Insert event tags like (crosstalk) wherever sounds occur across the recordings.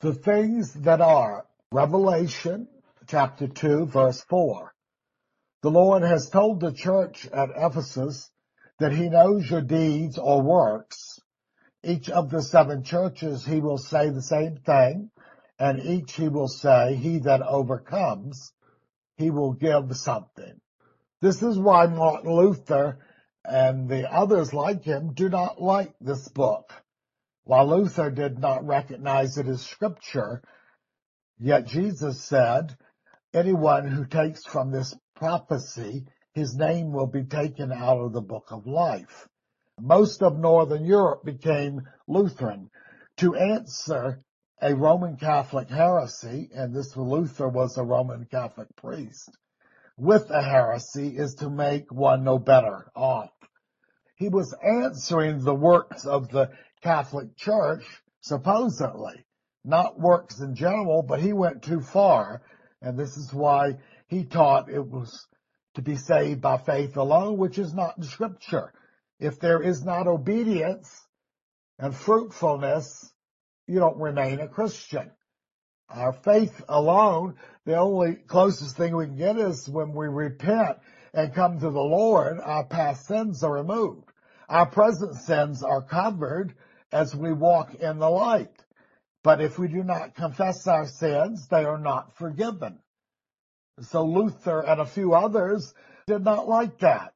the things that are. Revelation chapter 2 verse 4. The Lord has told the church at Ephesus that he knows your deeds or works. Each of the seven churches he will say the same thing, and each he will say, he that overcomes, he will give something. This is why Martin Luther and the others like him do not like this book. While Luther did not recognize it as scripture, yet Jesus said, anyone who takes from this prophecy, his name will be taken out of the book of life. Most of Northern Europe became Lutheran. To answer a Roman Catholic heresy, and this Luther was a Roman Catholic priest, with a heresy is to make one no better off. He was answering the works of the Catholic Church, supposedly. Not works in general, but he went too far. And this is why he taught it was to be saved by faith alone, which is not in scripture. If there is not obedience and fruitfulness, you don't remain a Christian. Our faith alone, the only closest thing we can get is when we repent and come to the Lord, our past sins are removed. Our present sins are covered as we walk in the light. But if we do not confess our sins, they are not forgiven. So Luther and a few others did not like that.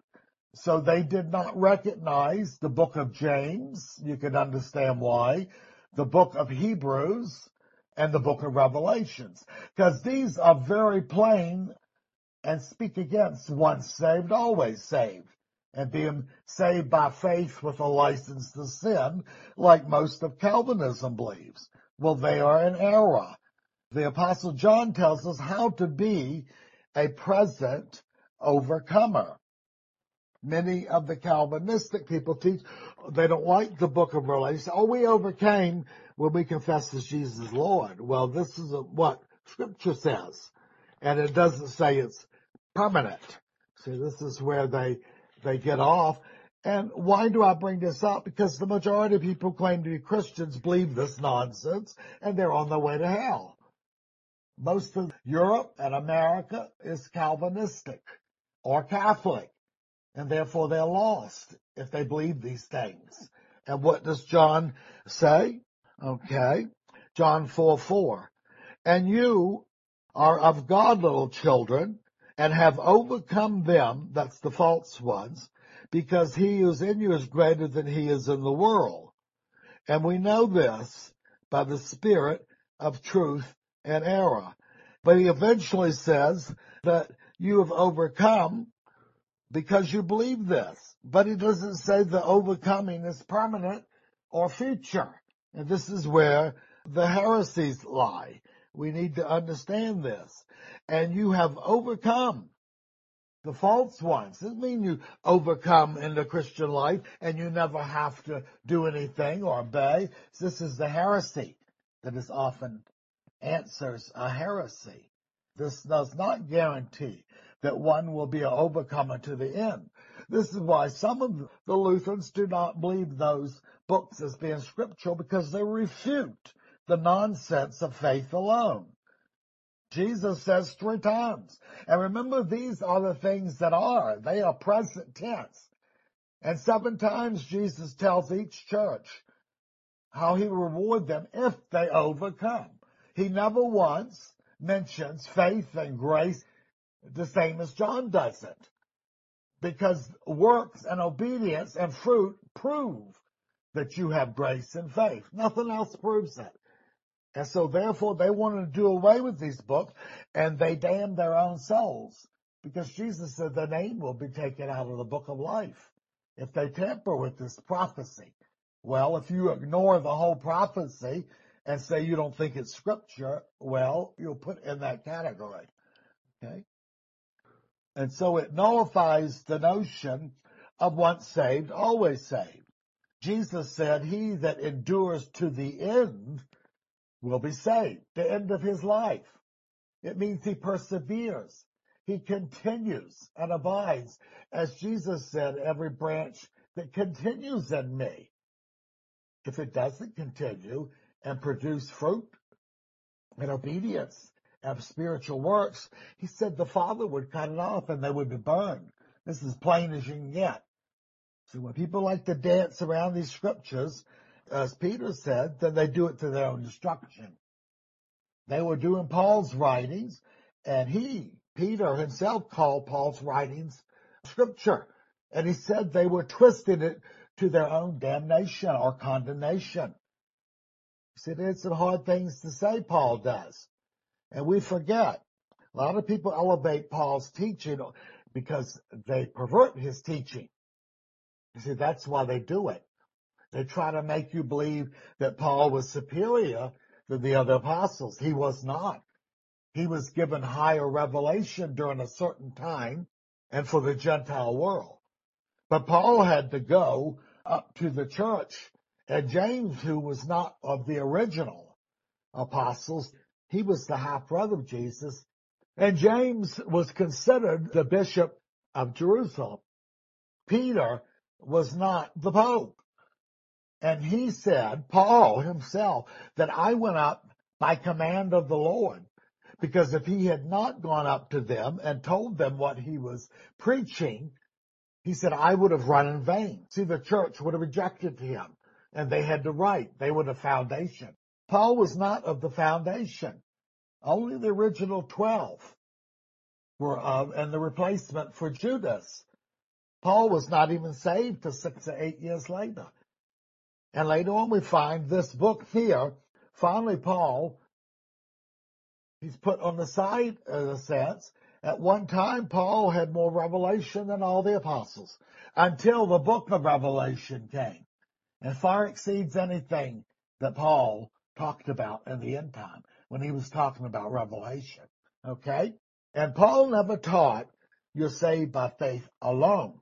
So they did not recognize the book of James. You can understand why. The book of Hebrews and the book of Revelations. Because these are very plain and speak against once saved, always saved and being saved by faith with a license to sin, like most of Calvinism believes. Well, they are in error. The apostle John tells us how to be a present overcomer. Many of the Calvinistic people teach they don't like the book of Revelation. Oh, we overcame when we confessed as Jesus Lord. Well, this is what scripture says. And it doesn't say it's permanent. See, this is where they they get off. And why do I bring this up? Because the majority of people claim to be Christians believe this nonsense and they're on their way to hell. Most of Europe and America is Calvinistic or Catholic and therefore they're lost if they believe these things. And what does John say? Okay. John 4, 4. And you are of God, little children, and have overcome them, that's the false ones, because he who is in you is greater than he is in the world. And we know this by the spirit of truth and error. But he eventually says that you have overcome because you believe this. But he doesn't say the overcoming is permanent or future. And this is where the heresies lie. We need to understand this and you have overcome the false ones. Doesn't mean you overcome in the Christian life and you never have to do anything or obey. This is the heresy that is often answers a heresy. This does not guarantee that one will be an overcomer to the end. This is why some of the Lutherans do not believe those books as being scriptural because they refute the nonsense of faith alone. Jesus says three times. And remember, these are the things that are. They are present tense. And seven times Jesus tells each church how he will reward them if they overcome. He never once mentions faith and grace the same as John does it. Because works and obedience and fruit prove that you have grace and faith. Nothing else proves it. And so therefore they wanted to do away with these books and they damned their own souls because Jesus said their name will be taken out of the book of life if they tamper with this prophecy. Well, if you ignore the whole prophecy and say you don't think it's scripture, well, you'll put in that category. Okay. And so it nullifies the notion of once saved, always saved. Jesus said, he that endures to the end will be saved. The end of his life. It means he perseveres. He continues and abides. As Jesus said, every branch that continues in me. If it doesn't continue and produce fruit, and obedience of spiritual works, he said the Father would cut it off and they would be burned. This is plain as you can get. So when people like to dance around these scriptures, as Peter said, then they do it to their own destruction. They were doing Paul's writings, and he, Peter himself, called Paul's writings scripture. And he said they were twisting it to their own damnation or condemnation. He said it's some hard things to say, Paul does. And we forget. A lot of people elevate Paul's teaching because they pervert his teaching. You see, that's why they do it. They try to make you believe that Paul was superior than the other apostles. He was not. He was given higher revelation during a certain time and for the Gentile world. But Paul had to go up to the church and James, who was not of the original apostles, he was the half brother of Jesus. And James was considered the bishop of Jerusalem. Peter was not the Pope. And he said, Paul himself, that I went up by command of the Lord. Because if he had not gone up to them and told them what he was preaching, he said, I would have run in vain. See, the church would have rejected him and they had to write. They were the foundation. Paul was not of the foundation. Only the original 12 were of, and the replacement for Judas. Paul was not even saved till six or eight years later. And later on we find this book here. Finally, Paul, he's put on the side uh, in a sense. At one time, Paul had more revelation than all the apostles until the book of Revelation came and far exceeds anything that Paul talked about in the end time when he was talking about Revelation. Okay? And Paul never taught you're saved by faith alone.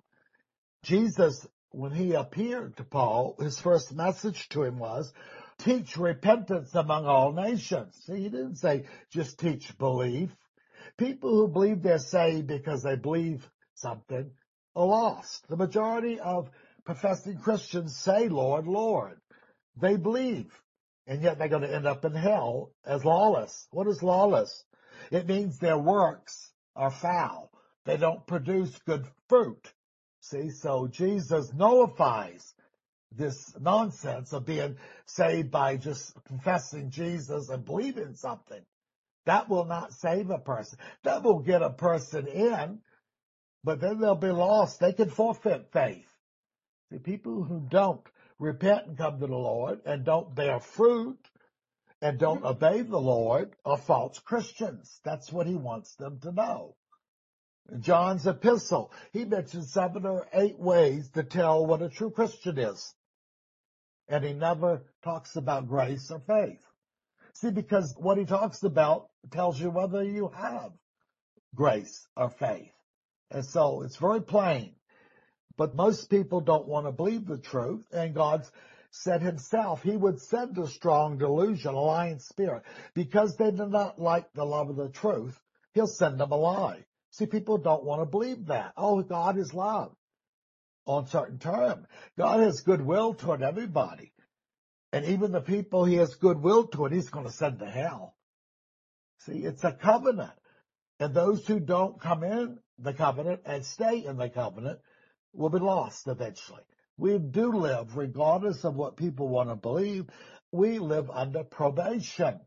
Jesus, when he appeared to Paul, his first message to him was, teach repentance among all nations. See, he didn't say just teach belief. People who believe they're saved because they believe something are lost. The majority of professing Christians say, Lord, Lord. They believe. And yet they're going to end up in hell as lawless. What is lawless? It means their works are foul. They don't produce good fruit. See, so Jesus nullifies this nonsense of being saved by just confessing Jesus and believing something. That will not save a person. That will get a person in, but then they'll be lost. They can forfeit faith. The people who don't repent and come to the Lord and don't bear fruit and don't obey the Lord are false Christians. That's what he wants them to know. John's epistle, he mentions seven or eight ways to tell what a true Christian is. And he never talks about grace or faith. See, because what he talks about tells you whether you have grace or faith. And so it's very plain. But most people don't want to believe the truth, and God said himself he would send a strong delusion, a lying spirit, because they do not like the love of the truth. He'll send them a lie. See, people don't want to believe that. Oh, God is love on certain terms. God has goodwill toward everybody. And even the people he has goodwill toward, he's going to send to hell. See, it's a covenant. And those who don't come in the covenant and stay in the covenant will be lost eventually. We do live, regardless of what people want to believe, we live under probation.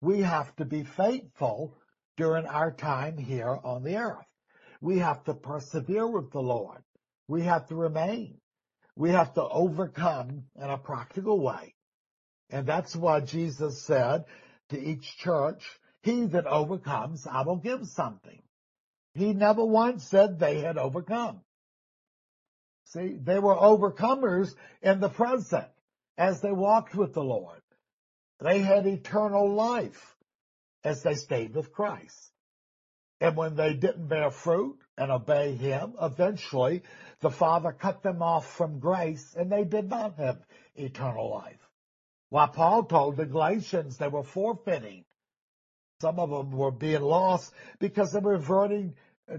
We have to be faithful during our time here on the earth. We have to persevere with the Lord. We have to remain. We have to overcome in a practical way. And that's why Jesus said to each church, he that overcomes, I will give something. He never once said they had overcome. See, they were overcomers in the present as they walked with the Lord. They had eternal life as they stayed with Christ. And when they didn't bear fruit and obey Him, eventually the Father cut them off from grace and they did not have eternal life. While Paul told the Galatians they were forfeiting. Some of them were being lost because they were reverting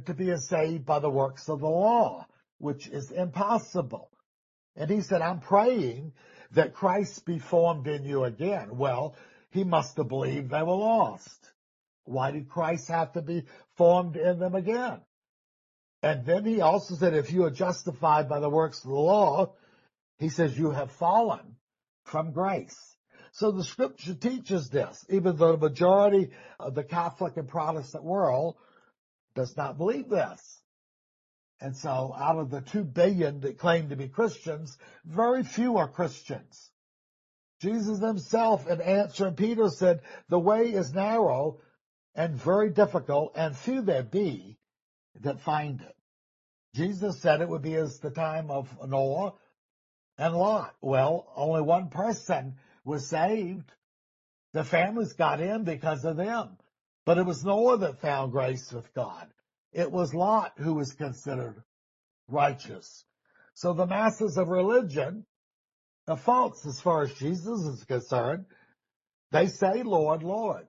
to being saved by the works of the law which is impossible. And he said, I'm praying that Christ be formed in you again. Well, he must have believed they were lost. Why did Christ have to be formed in them again? And then he also said, if you are justified by the works of the law, he says you have fallen from grace. So the scripture teaches this, even though the majority of the Catholic and Protestant world does not believe this. And so out of the two billion that claim to be Christians, very few are Christians. Jesus himself in answering Peter said, the way is narrow and very difficult and few there be that find it. Jesus said it would be as the time of Noah and Lot. Well, only one person was saved. The families got in because of them. But it was Noah that found grace with God. It was Lot who was considered righteous. So the masses of religion are false as far as Jesus is concerned. They say, Lord, Lord.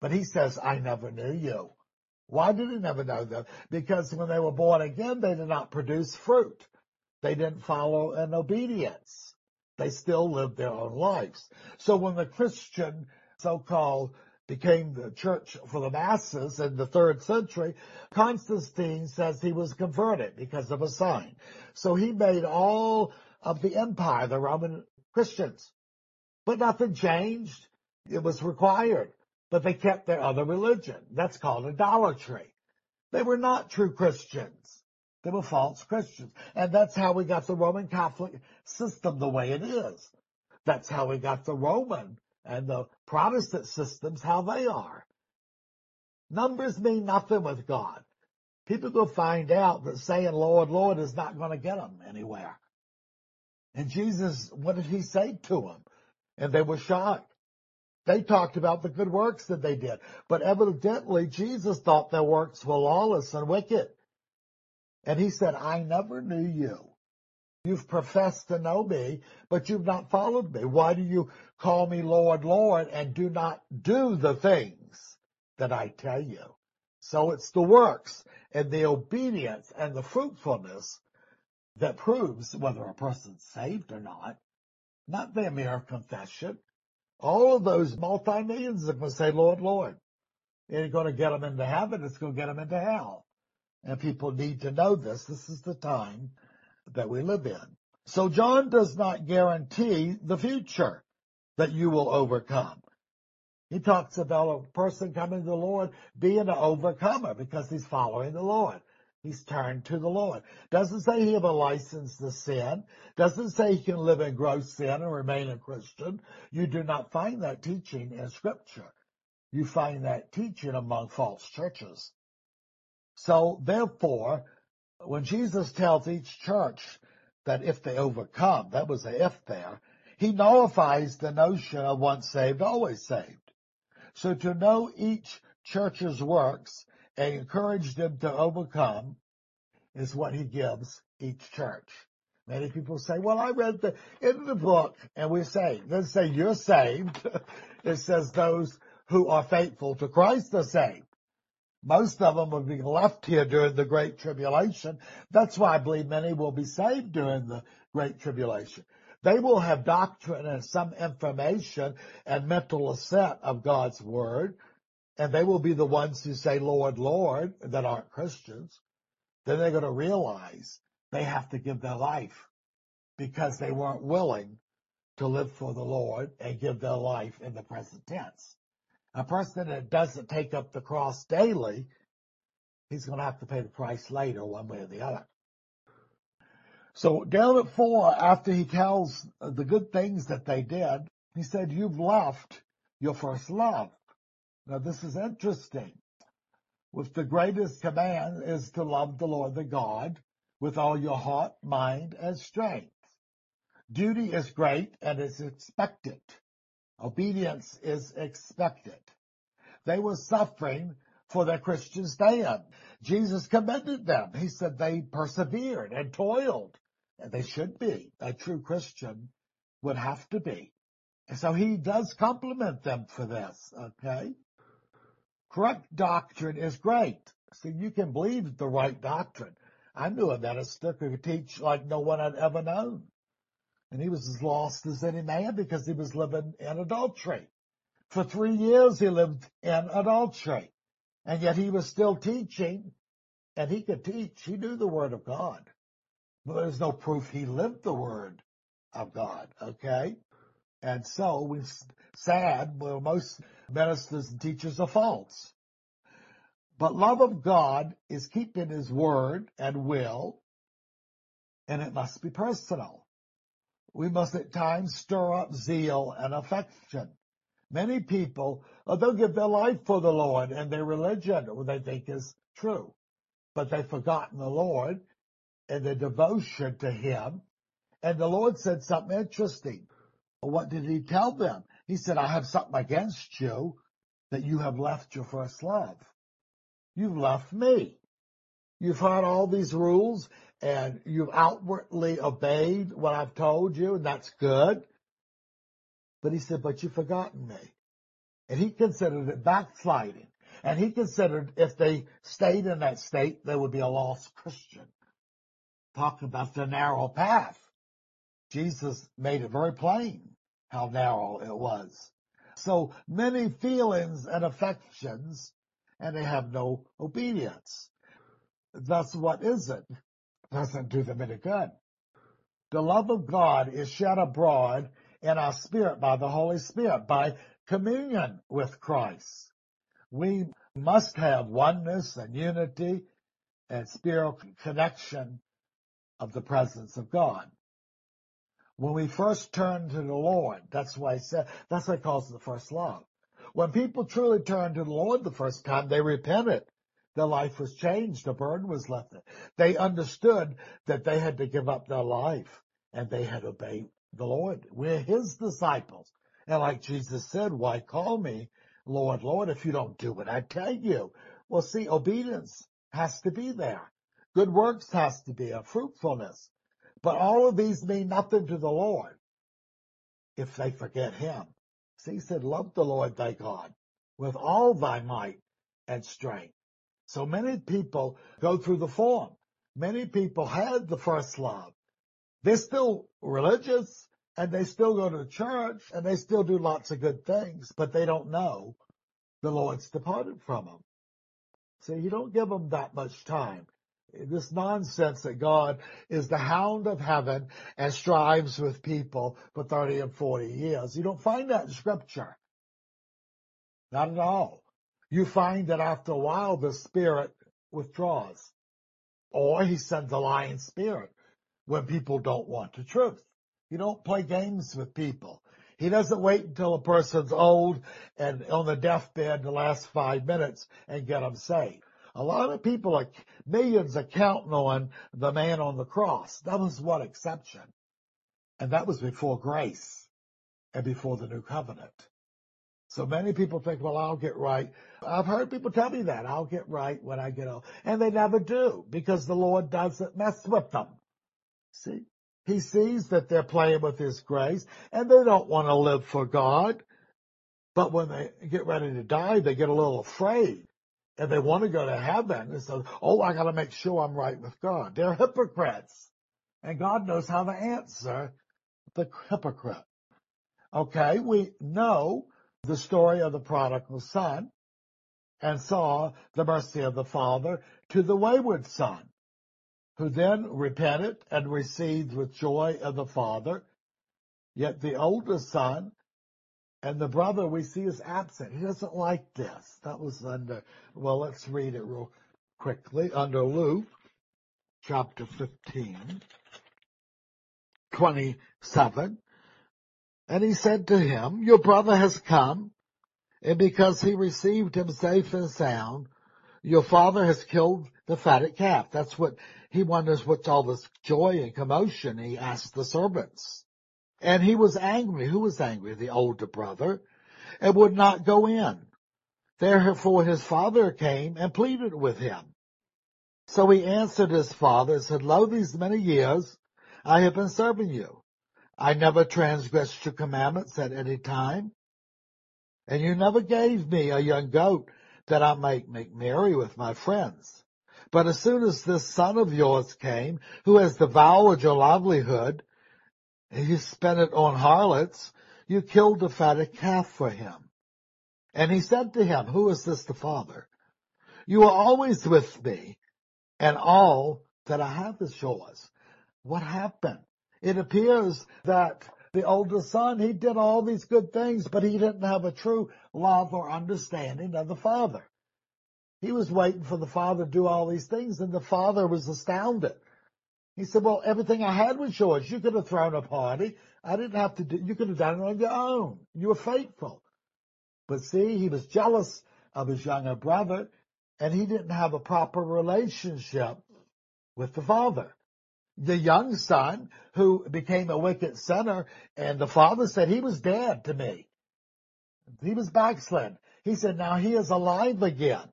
But he says, I never knew you. Why did he never know them? Because when they were born again, they did not produce fruit. They didn't follow in obedience. They still lived their own lives. So when the Christian so-called became the church for the masses in the third century, Constantine says he was converted because of a sign. So he made all of the empire the Roman Christians. But nothing changed. It was required. But they kept their other religion. That's called idolatry. They were not true Christians. They were false Christians. And that's how we got the Roman Catholic system the way it is. That's how we got the Roman and the Protestant systems how they are. Numbers mean nothing with God. People will find out that saying Lord, Lord is not going to get them anywhere. And Jesus, what did he say to them? And they were shocked. They talked about the good works that they did. But evidently Jesus thought their works were lawless and wicked. And he said, I never knew you. You've professed to know me, but you've not followed me. Why do you call me Lord, Lord, and do not do the things that I tell you? So it's the works and the obedience and the fruitfulness that proves whether a person's saved or not, not their mere confession. All of those multi-millions are going to say, Lord, Lord. It ain't going to get them into heaven. It's going to get them into hell. And people need to know this. This is the time that we live in. So John does not guarantee the future that you will overcome. He talks about a person coming to the Lord being an overcomer because he's following the Lord. He's turned to the Lord. Doesn't say he have a license to sin. Doesn't say he can live in gross sin and remain a Christian. You do not find that teaching in scripture. You find that teaching among false churches. So therefore, when Jesus tells each church that if they overcome, that was a if there, he nullifies the notion of once saved, always saved. So to know each church's works and encourage them to overcome is what he gives each church. Many people say, well, I read the, in the book and saved. It doesn't say you're saved. (laughs) it says those who are faithful to Christ are saved. Most of them will be left here during the Great Tribulation. That's why I believe many will be saved during the Great Tribulation. They will have doctrine and some information and mental assent of God's Word, and they will be the ones who say, Lord, Lord, that aren't Christians. Then they're going to realize they have to give their life because they weren't willing to live for the Lord and give their life in the present tense. A person that doesn't take up the cross daily, he's going to have to pay the price later, one way or the other. So down at four, after he tells the good things that they did, he said, you've left your first love. Now this is interesting. With the greatest command is to love the Lord the God with all your heart, mind, and strength. Duty is great and is expected. Obedience is expected. They were suffering for their Christian stand. Jesus commended them. He said they persevered and toiled. And they should be. A true Christian would have to be. And So he does compliment them for this, okay? Correct doctrine is great. See, you can believe the right doctrine. I knew a minister who could teach like no one I'd ever known. And he was as lost as any man because he was living in adultery. For three years he lived in adultery, and yet he was still teaching, and he could teach. He knew the word of God, but there's no proof he lived the word of God. Okay, and so we sad. Well, most ministers and teachers are false. But love of God is keeping his word and will, and it must be personal. We must at times stir up zeal and affection. Many people, they'll give their life for the Lord and their religion, what they think is true, but they've forgotten the Lord and their devotion to Him. And the Lord said something interesting. What did He tell them? He said, I have something against you that you have left your first love. You've left me. You've heard all these rules and you've outwardly obeyed what I've told you, and that's good. But he said, but you've forgotten me. And he considered it backsliding. And he considered if they stayed in that state, they would be a lost Christian. Talking about the narrow path. Jesus made it very plain how narrow it was. So many feelings and affections, and they have no obedience. Thus, what is it? Doesn't do them any good. The love of God is shed abroad in our spirit by the Holy Spirit, by communion with Christ. We must have oneness and unity and spiritual connection of the presence of God. When we first turn to the Lord, that's why I said, that's why it calls it the first love. When people truly turn to the Lord the first time, they repented. Their life was changed. The burden was lifted. They understood that they had to give up their life and they had obeyed the Lord. We're his disciples. And like Jesus said, why call me Lord, Lord, if you don't do what I tell you? Well, see, obedience has to be there. Good works has to be a fruitfulness. But all of these mean nothing to the Lord if they forget him. See, he said, love the Lord thy God with all thy might and strength. So many people go through the form. Many people had the first love. They're still religious and they still go to church and they still do lots of good things, but they don't know the Lord's departed from them. So you don't give them that much time. This nonsense that God is the hound of heaven and strives with people for 30 and 40 years. You don't find that in scripture. Not at all. You find that after a while the spirit withdraws. Or he sends a lying spirit when people don't want the truth. You don't play games with people. He doesn't wait until a person's old and on the deathbed the last five minutes and get them saved. A lot of people are, millions are counting on the man on the cross. That was one exception. And that was before grace and before the new covenant. So many people think, well, I'll get right. I've heard people tell me that. I'll get right when I get old. And they never do because the Lord doesn't mess with them. See? He sees that they're playing with His grace and they don't want to live for God. But when they get ready to die, they get a little afraid and they want to go to heaven. And so, oh, I got to make sure I'm right with God. They're hypocrites and God knows how to answer the hypocrite. Okay. We know the story of the prodigal son and saw the mercy of the father to the wayward son who then repented and received with joy of the Father. Yet the older son and the brother we see is absent. He doesn't like this. That was under, well, let's read it real quickly. Under Luke chapter 15, 27. And he said to him, your brother has come, and because he received him safe and sound, your father has killed the fatted calf. That's what he wonders what's all this joy and commotion. He asked the servants. And he was angry. Who was angry? The older brother and would not go in. Therefore his father came and pleaded with him. So he answered his father and said, Lo, these many years I have been serving you. I never transgressed your commandments at any time. And you never gave me a young goat that I might make merry with my friends. But as soon as this son of yours came, who has devoured your livelihood, he spent it on harlots, you killed the fatted calf for him. And he said to him, who is this the father? You are always with me and all that I have is yours. What happened? It appears that the older son, he did all these good things, but he didn't have a true love or understanding of the father. He was waiting for the father to do all these things and the father was astounded. He said, well, everything I had was yours. You could have thrown a party. I didn't have to do, you could have done it on your own. You were faithful. But see, he was jealous of his younger brother and he didn't have a proper relationship with the father. The young son who became a wicked sinner and the father said he was dead to me. He was backslid. He said now he is alive again.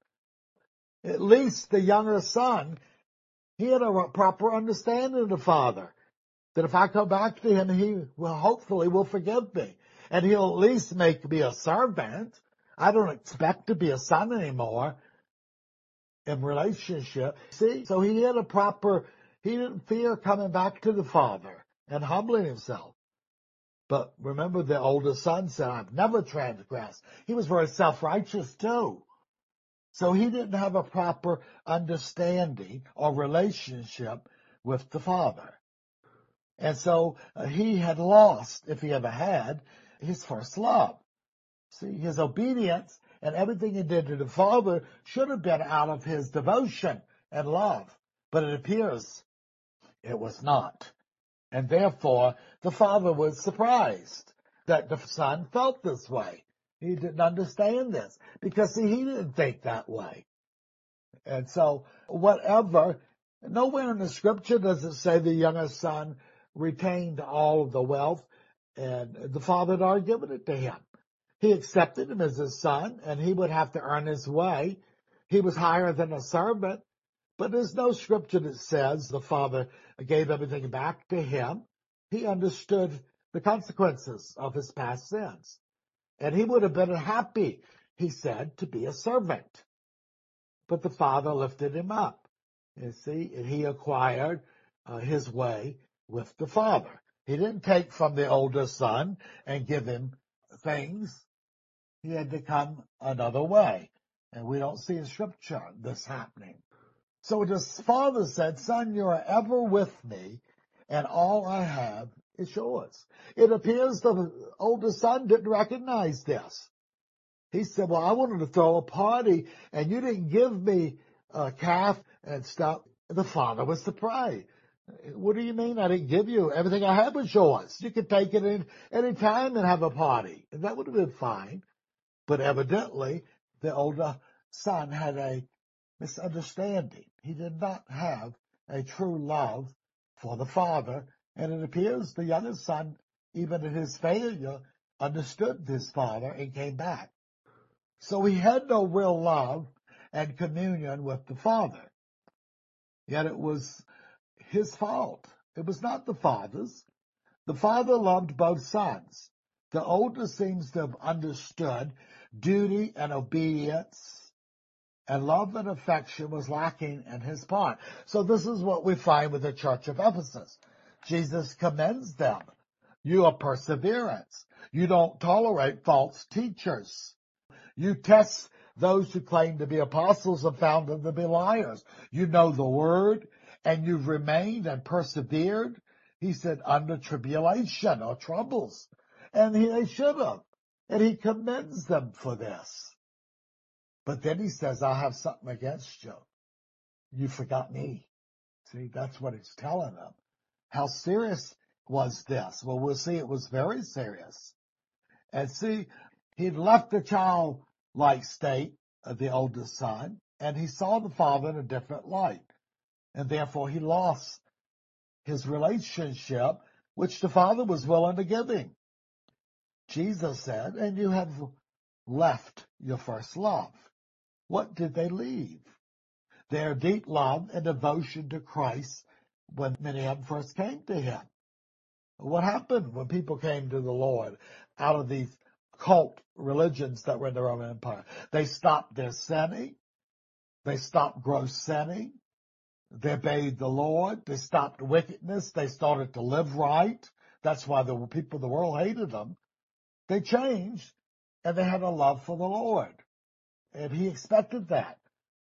At least the younger son, he had a proper understanding of the father. That if I come back to him, he will hopefully will forgive me. And he'll at least make me a servant. I don't expect to be a son anymore in relationship. See, so he had a proper, he didn't fear coming back to the father and humbling himself. But remember the older son said, I've never transgressed. He was very self-righteous too. So he didn't have a proper understanding or relationship with the father. And so uh, he had lost, if he ever had, his first love. See, his obedience and everything he did to the Father should have been out of his devotion and love. But it appears it was not. And therefore, the Father was surprised that the Son felt this way. He didn't understand this because see, he didn't think that way. And so whatever, nowhere in the scripture does it say the youngest son retained all of the wealth and the father had already given it to him. He accepted him as his son and he would have to earn his way. He was higher than a servant, but there's no scripture that says the father gave everything back to him. He understood the consequences of his past sins. And he would have been happy, he said, to be a servant. But the father lifted him up. You see, and he acquired uh, his way with the father. He didn't take from the older son and give him things he had to come another way. And we don't see in scripture this happening. So his father said, son, you are ever with me and all I have is yours. It appears the older son didn't recognize this. He said, well, I wanted to throw a party and you didn't give me a calf and stuff. The father was surprised. What do you mean I didn't give you? Everything I had was yours. You could take it in any time and have a party. And that would have been fine. But evidently, the older son had a misunderstanding. He did not have a true love for the father, and it appears the youngest son, even in his failure, understood his father and came back. So he had no real love and communion with the father. Yet it was his fault. It was not the father's. The father loved both sons. The older seems to have understood duty and obedience and love and affection was lacking in his part. So this is what we find with the church of Ephesus. Jesus commends them. You are perseverance. You don't tolerate false teachers. You test those who claim to be apostles and found them to be liars. You know the word and you've remained and persevered. He said under tribulation or troubles. And he, they should have. And he commends them for this. But then he says, I have something against you. You forgot me. See, that's what he's telling them. How serious was this? Well, we'll see it was very serious. And see, he'd left the childlike state of the oldest son, and he saw the father in a different light. And therefore he lost his relationship, which the father was willing to give him. Jesus said, and you have left your first love. What did they leave? Their deep love and devotion to Christ when many of them first came to him. What happened when people came to the Lord out of these cult religions that were in the Roman Empire? They stopped their sinning. They stopped gross sinning. They obeyed the Lord. They stopped wickedness. They started to live right. That's why the people of the world hated them. They changed, and they had a love for the Lord. And he expected that.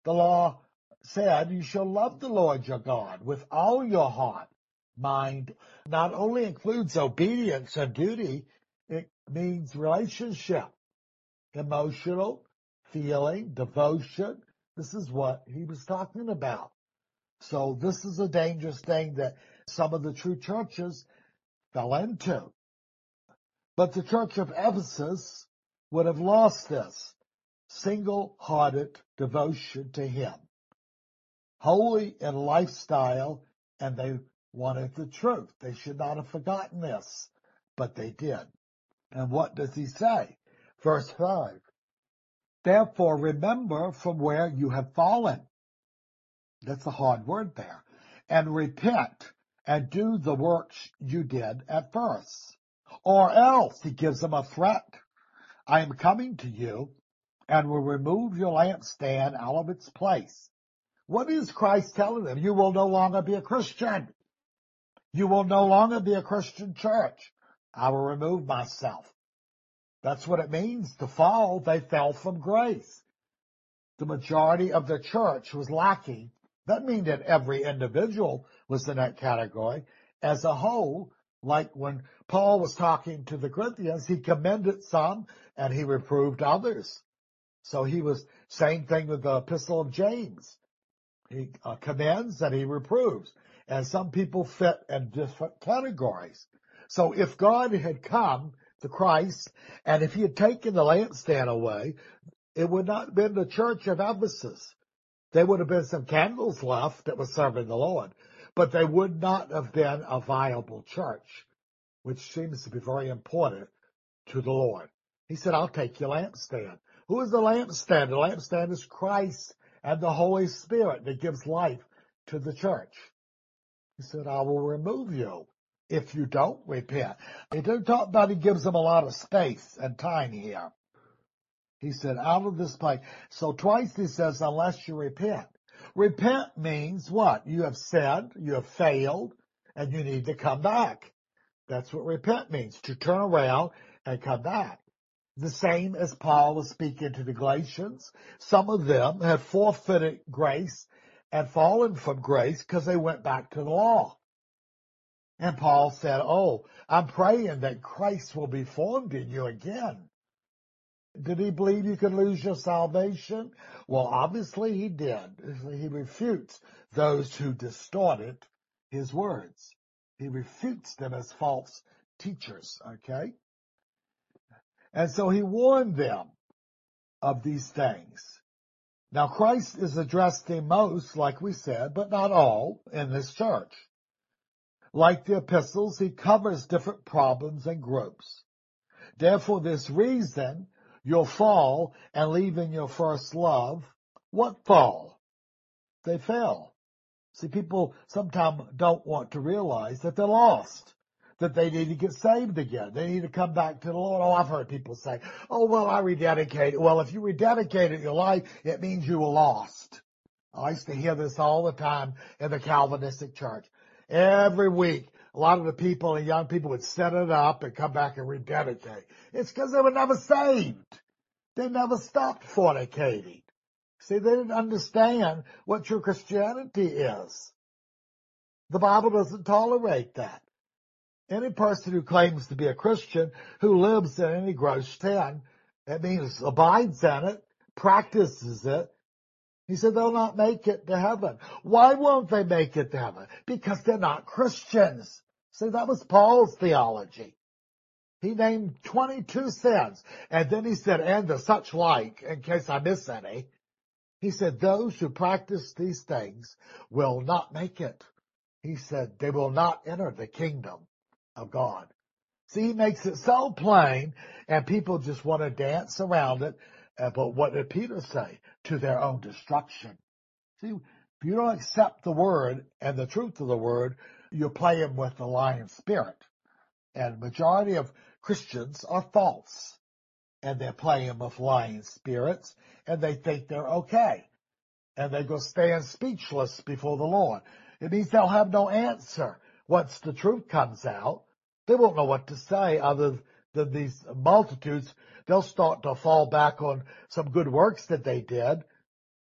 The law said you shall love the Lord your God with all your heart, mind. Not only includes obedience and duty, it means relationship, emotional, feeling, devotion. This is what he was talking about. So this is a dangerous thing that some of the true churches fell into. But the church of Ephesus would have lost this single-hearted devotion to him. Holy in lifestyle, and they wanted the truth. They should not have forgotten this, but they did. And what does he say? Verse 5. Therefore remember from where you have fallen. That's a hard word there. And repent and do the works you did at first. Or else, he gives them a threat. I am coming to you and will remove your lampstand out of its place. What is Christ telling them? You will no longer be a Christian. You will no longer be a Christian church. I will remove myself. That's what it means to fall. They fell from grace. The majority of the church was lacking. That means that every individual was in that category. As a whole, like when Paul was talking to the Corinthians, he commended some and he reproved others. So he was same thing with the epistle of James. He uh, commends and he reproves. And some people fit in different categories. So if God had come to Christ and if he had taken the lampstand away, it would not have been the church of Ephesus. There would have been some candles left that were serving the Lord, but they would not have been a viable church, which seems to be very important to the Lord. He said, I'll take your lampstand. Who is the lampstand? The lampstand is Christ and the Holy Spirit that gives life to the church. He said, I will remove you if you don't repent. He didn't talk about he gives them a lot of space and time here. He said, out of this place. So twice he says, unless you repent. Repent means what? You have said, you have failed, and you need to come back. That's what repent means, to turn around and come back. The same as Paul was speaking to the Galatians. Some of them have forfeited grace and fallen from grace because they went back to the law. And Paul said, Oh, I'm praying that Christ will be formed in you again. Did he believe you could lose your salvation? Well, obviously he did. He refutes those who distorted his words. He refutes them as false teachers, okay? And so he warned them of these things. Now Christ is addressed to most, like we said, but not all in this church. Like the epistles, he covers different problems and groups. Therefore, this reason, you'll fall and leaving your first love. What fall? They fell. See, people sometimes don't want to realize that they're lost, that they need to get saved again. They need to come back to the Lord. Oh, I've heard people say, oh, well, I rededicated. Well, if you rededicated your life, it means you were lost. I used to hear this all the time in the Calvinistic church. Every week, a lot of the people and young people would set it up and come back and rededicate. It's because they were never saved. They never stopped fornicating. See, they didn't understand what true Christianity is. The Bible doesn't tolerate that. Any person who claims to be a Christian who lives in any gross sin, that means abides in it, practices it, he said they'll not make it to heaven. Why won't they make it to heaven? Because they're not Christians. See, that was Paul's theology. He named 22 sins. And then he said, and the such like, in case I miss any. He said, those who practice these things will not make it. He said, they will not enter the kingdom of God. See, he makes it so plain and people just want to dance around it. Uh, but what did Peter say? To their own destruction. See, if you don't accept the word and the truth of the word, you're playing with the lying spirit. And majority of Christians are false. And they're playing with lying spirits and they think they're okay. And they go stand speechless before the Lord. It means they'll have no answer. Once the truth comes out, they won't know what to say other than these multitudes, they'll start to fall back on some good works that they did.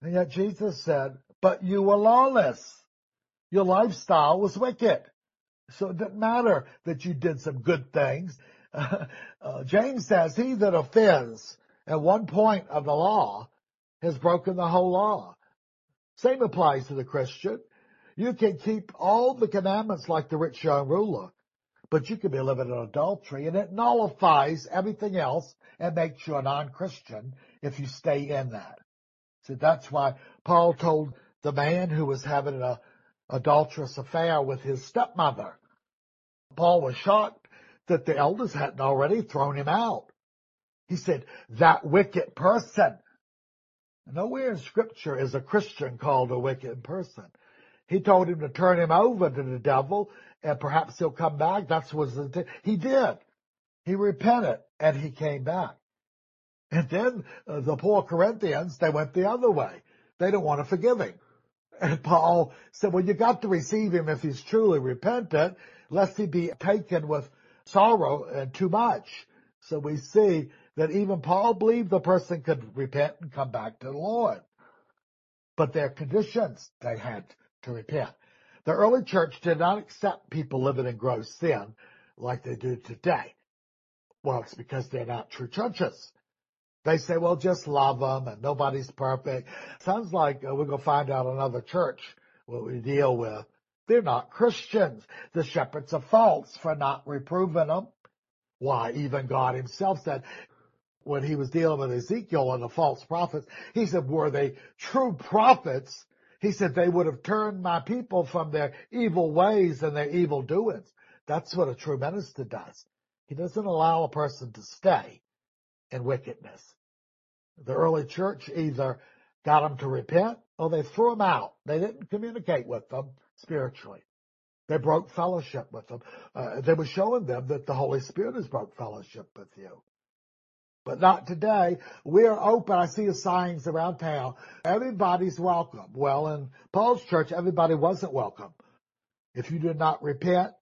And yet Jesus said, but you were lawless. Your lifestyle was wicked. So it didn't matter that you did some good things. Uh, (laughs) uh, James says, he that offends at one point of the law has broken the whole law. Same applies to the Christian. You can keep all the commandments like the rich young ruler, but you can be living in adultery and it nullifies everything else and makes you a non-Christian if you stay in that. So that's why Paul told the man who was having an adulterous affair with his stepmother. Paul was shocked that the elders hadn't already thrown him out. He said, that wicked person. Nowhere in scripture is a Christian called a wicked person. He told him to turn him over to the devil and perhaps he'll come back. That's what he did. He repented and he came back. And then uh, the poor Corinthians, they went the other way. They didn't want to forgive him. And Paul said, well, you got to receive him if he's truly repentant, lest he be taken with sorrow and too much. So we see that even Paul believed the person could repent and come back to the Lord. But their conditions, they had to repent. The early church did not accept people living in gross sin like they do today. Well, it's because they're not true churches. They say, well, just love them and nobody's perfect. Sounds like uh, we're going to find out another church what we deal with. They're not Christians. The shepherds are false for not reproving them. Why, even God himself said, when he was dealing with Ezekiel and the false prophets, he said, were they true prophets? He said, they would have turned my people from their evil ways and their evil doings. That's what a true minister does. He doesn't allow a person to stay in wickedness. The early church either got them to repent or they threw them out. They didn't communicate with them spiritually. They broke fellowship with them. Uh, they were showing them that the Holy Spirit has broke fellowship with you but not today. We're open. I see the signs around town. Everybody's welcome. Well, in Paul's church, everybody wasn't welcome. If you did not repent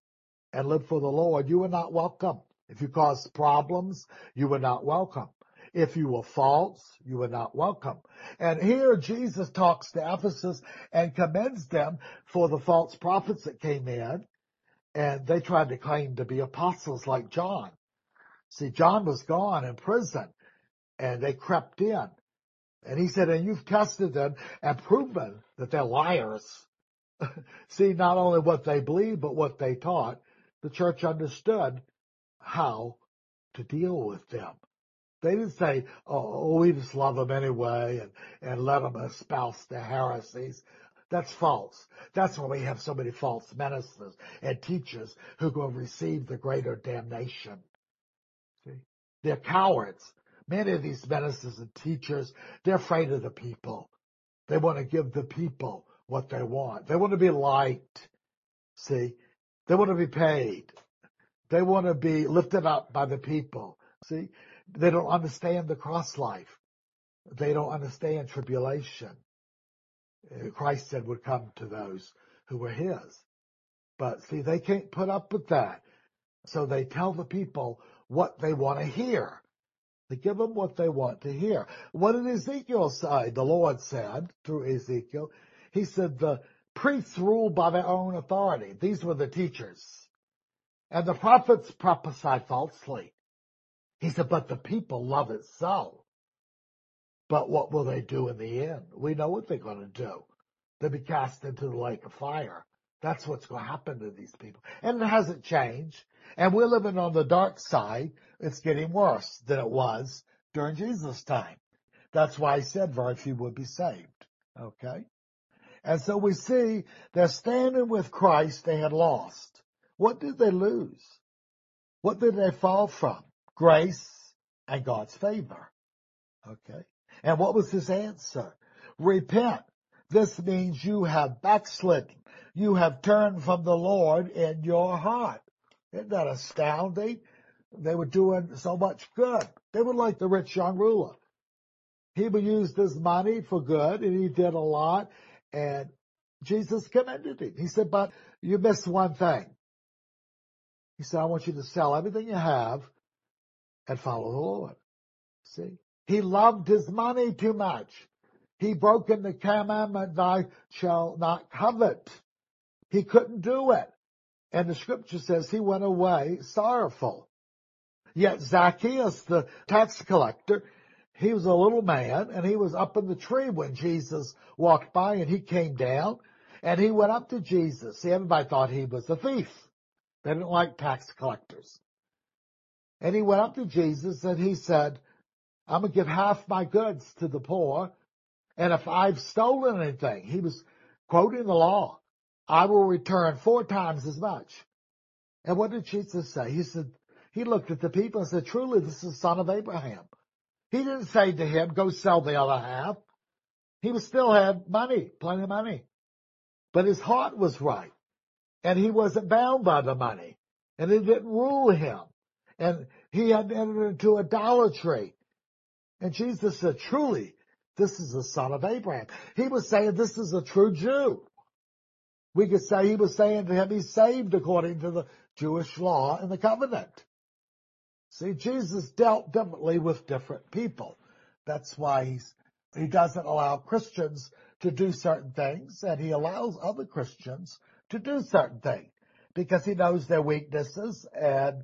and live for the Lord, you were not welcome. If you caused problems, you were not welcome. If you were false, you were not welcome. And here Jesus talks to Ephesus and commends them for the false prophets that came in and they tried to claim to be apostles like John. See, John was gone in prison and they crept in. And he said, and you've tested them and proven that they're liars. (laughs) See, not only what they believed, but what they taught. The church understood how to deal with them. They didn't say, oh, oh we just love them anyway and, and let them espouse their heresies. That's false. That's why we have so many false ministers and teachers who will receive the greater damnation. They're cowards. Many of these ministers and teachers, they're afraid of the people. They want to give the people what they want. They want to be liked. See? They want to be paid. They want to be lifted up by the people. See? They don't understand the cross life. They don't understand tribulation. Uh, Christ said would come to those who were his. But see, they can't put up with that. So they tell the people what they want to hear. They give them what they want to hear. What did Ezekiel say? The Lord said through Ezekiel, he said the priests ruled by their own authority. These were the teachers. And the prophets prophesy falsely. He said, but the people love it so. But what will they do in the end? We know what they're going to do. They'll be cast into the lake of fire. That's what's going to happen to these people. And it hasn't changed. And we're living on the dark side. It's getting worse than it was during Jesus' time. That's why I said very few would be saved. Okay? And so we see they're standing with Christ they had lost. What did they lose? What did they fall from? Grace and God's favor. Okay? And what was his answer? Repent. This means you have backslidden. You have turned from the Lord in your heart. Isn't that astounding? They were doing so much good. They were like the rich young ruler. He used his money for good and he did a lot and Jesus commended him. He said, but you missed one thing. He said, I want you to sell everything you have and follow the Lord. See? He loved his money too much. He broken the commandment, thou shalt not covet. He couldn't do it. And the scripture says he went away sorrowful. Yet Zacchaeus, the tax collector, he was a little man and he was up in the tree when Jesus walked by and he came down and he went up to Jesus. See, everybody thought he was a thief. They didn't like tax collectors. And he went up to Jesus and he said, I'm going to give half my goods to the poor. And if I've stolen anything, he was quoting the law, I will return four times as much. And what did Jesus say? He said, he looked at the people and said, truly, this is the son of Abraham. He didn't say to him, go sell the other half. He was still had money, plenty of money. But his heart was right. And he wasn't bound by the money. And it didn't rule him. And he had entered into idolatry. And Jesus said, truly, this is the son of Abraham. He was saying this is a true Jew. We could say he was saying to him, he's saved according to the Jewish law and the covenant. See, Jesus dealt differently with different people. That's why he's, he doesn't allow Christians to do certain things and he allows other Christians to do certain things because he knows their weaknesses and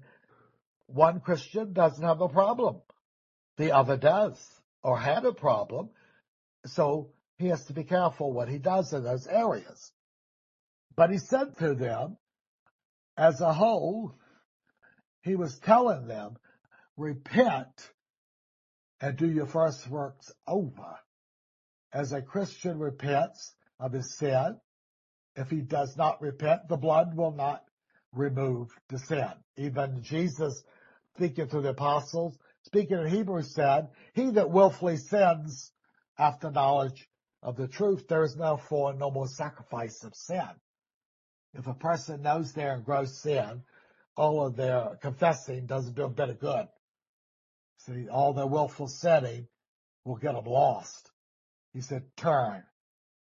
one Christian doesn't have a problem. The other does or had a problem. So he has to be careful what he does in those areas. But he said to them, as a whole, he was telling them, repent and do your first works over. As a Christian repents of his sin, if he does not repent, the blood will not remove the sin. Even Jesus, speaking to the apostles, speaking in Hebrew said, he that willfully sins after knowledge of the truth, there is for no more sacrifice of sin. If a person knows they're in gross sin, all of their confessing doesn't do a bit of good. See, all their willful sinning will get them lost. He said, turn,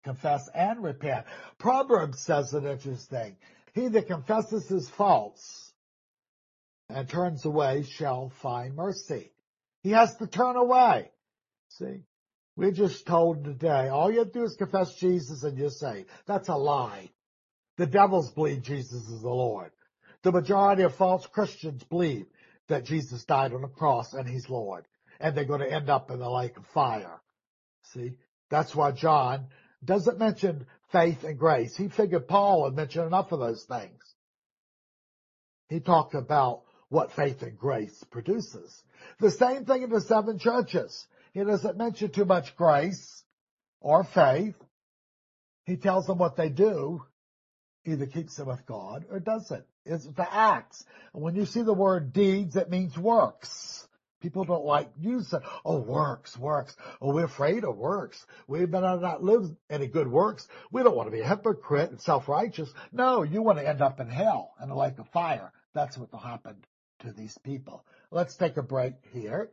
confess and repent. Proverbs says an interesting. Thing. He that confesses his faults and turns away shall find mercy. He has to turn away. See, we're just told today, all you have to do is confess Jesus and you're saved. That's a lie. The devils believe Jesus is the Lord. The majority of false Christians believe that Jesus died on the cross and he's Lord. And they're going to end up in the lake of fire. See, that's why John doesn't mention faith and grace. He figured Paul had mentioned enough of those things. He talked about what faith and grace produces. The same thing in the seven churches. He doesn't mention too much grace or faith. He tells them what they do either keeps them with God or doesn't. It's the acts. And when you see the word deeds, it means works. People don't like using, oh, works, works. Oh, we're afraid of works. We better not live any good works. We don't want to be a hypocrite and self-righteous. No, you want to end up in hell in a lake of fire. That's what happened to these people. Let's take a break here.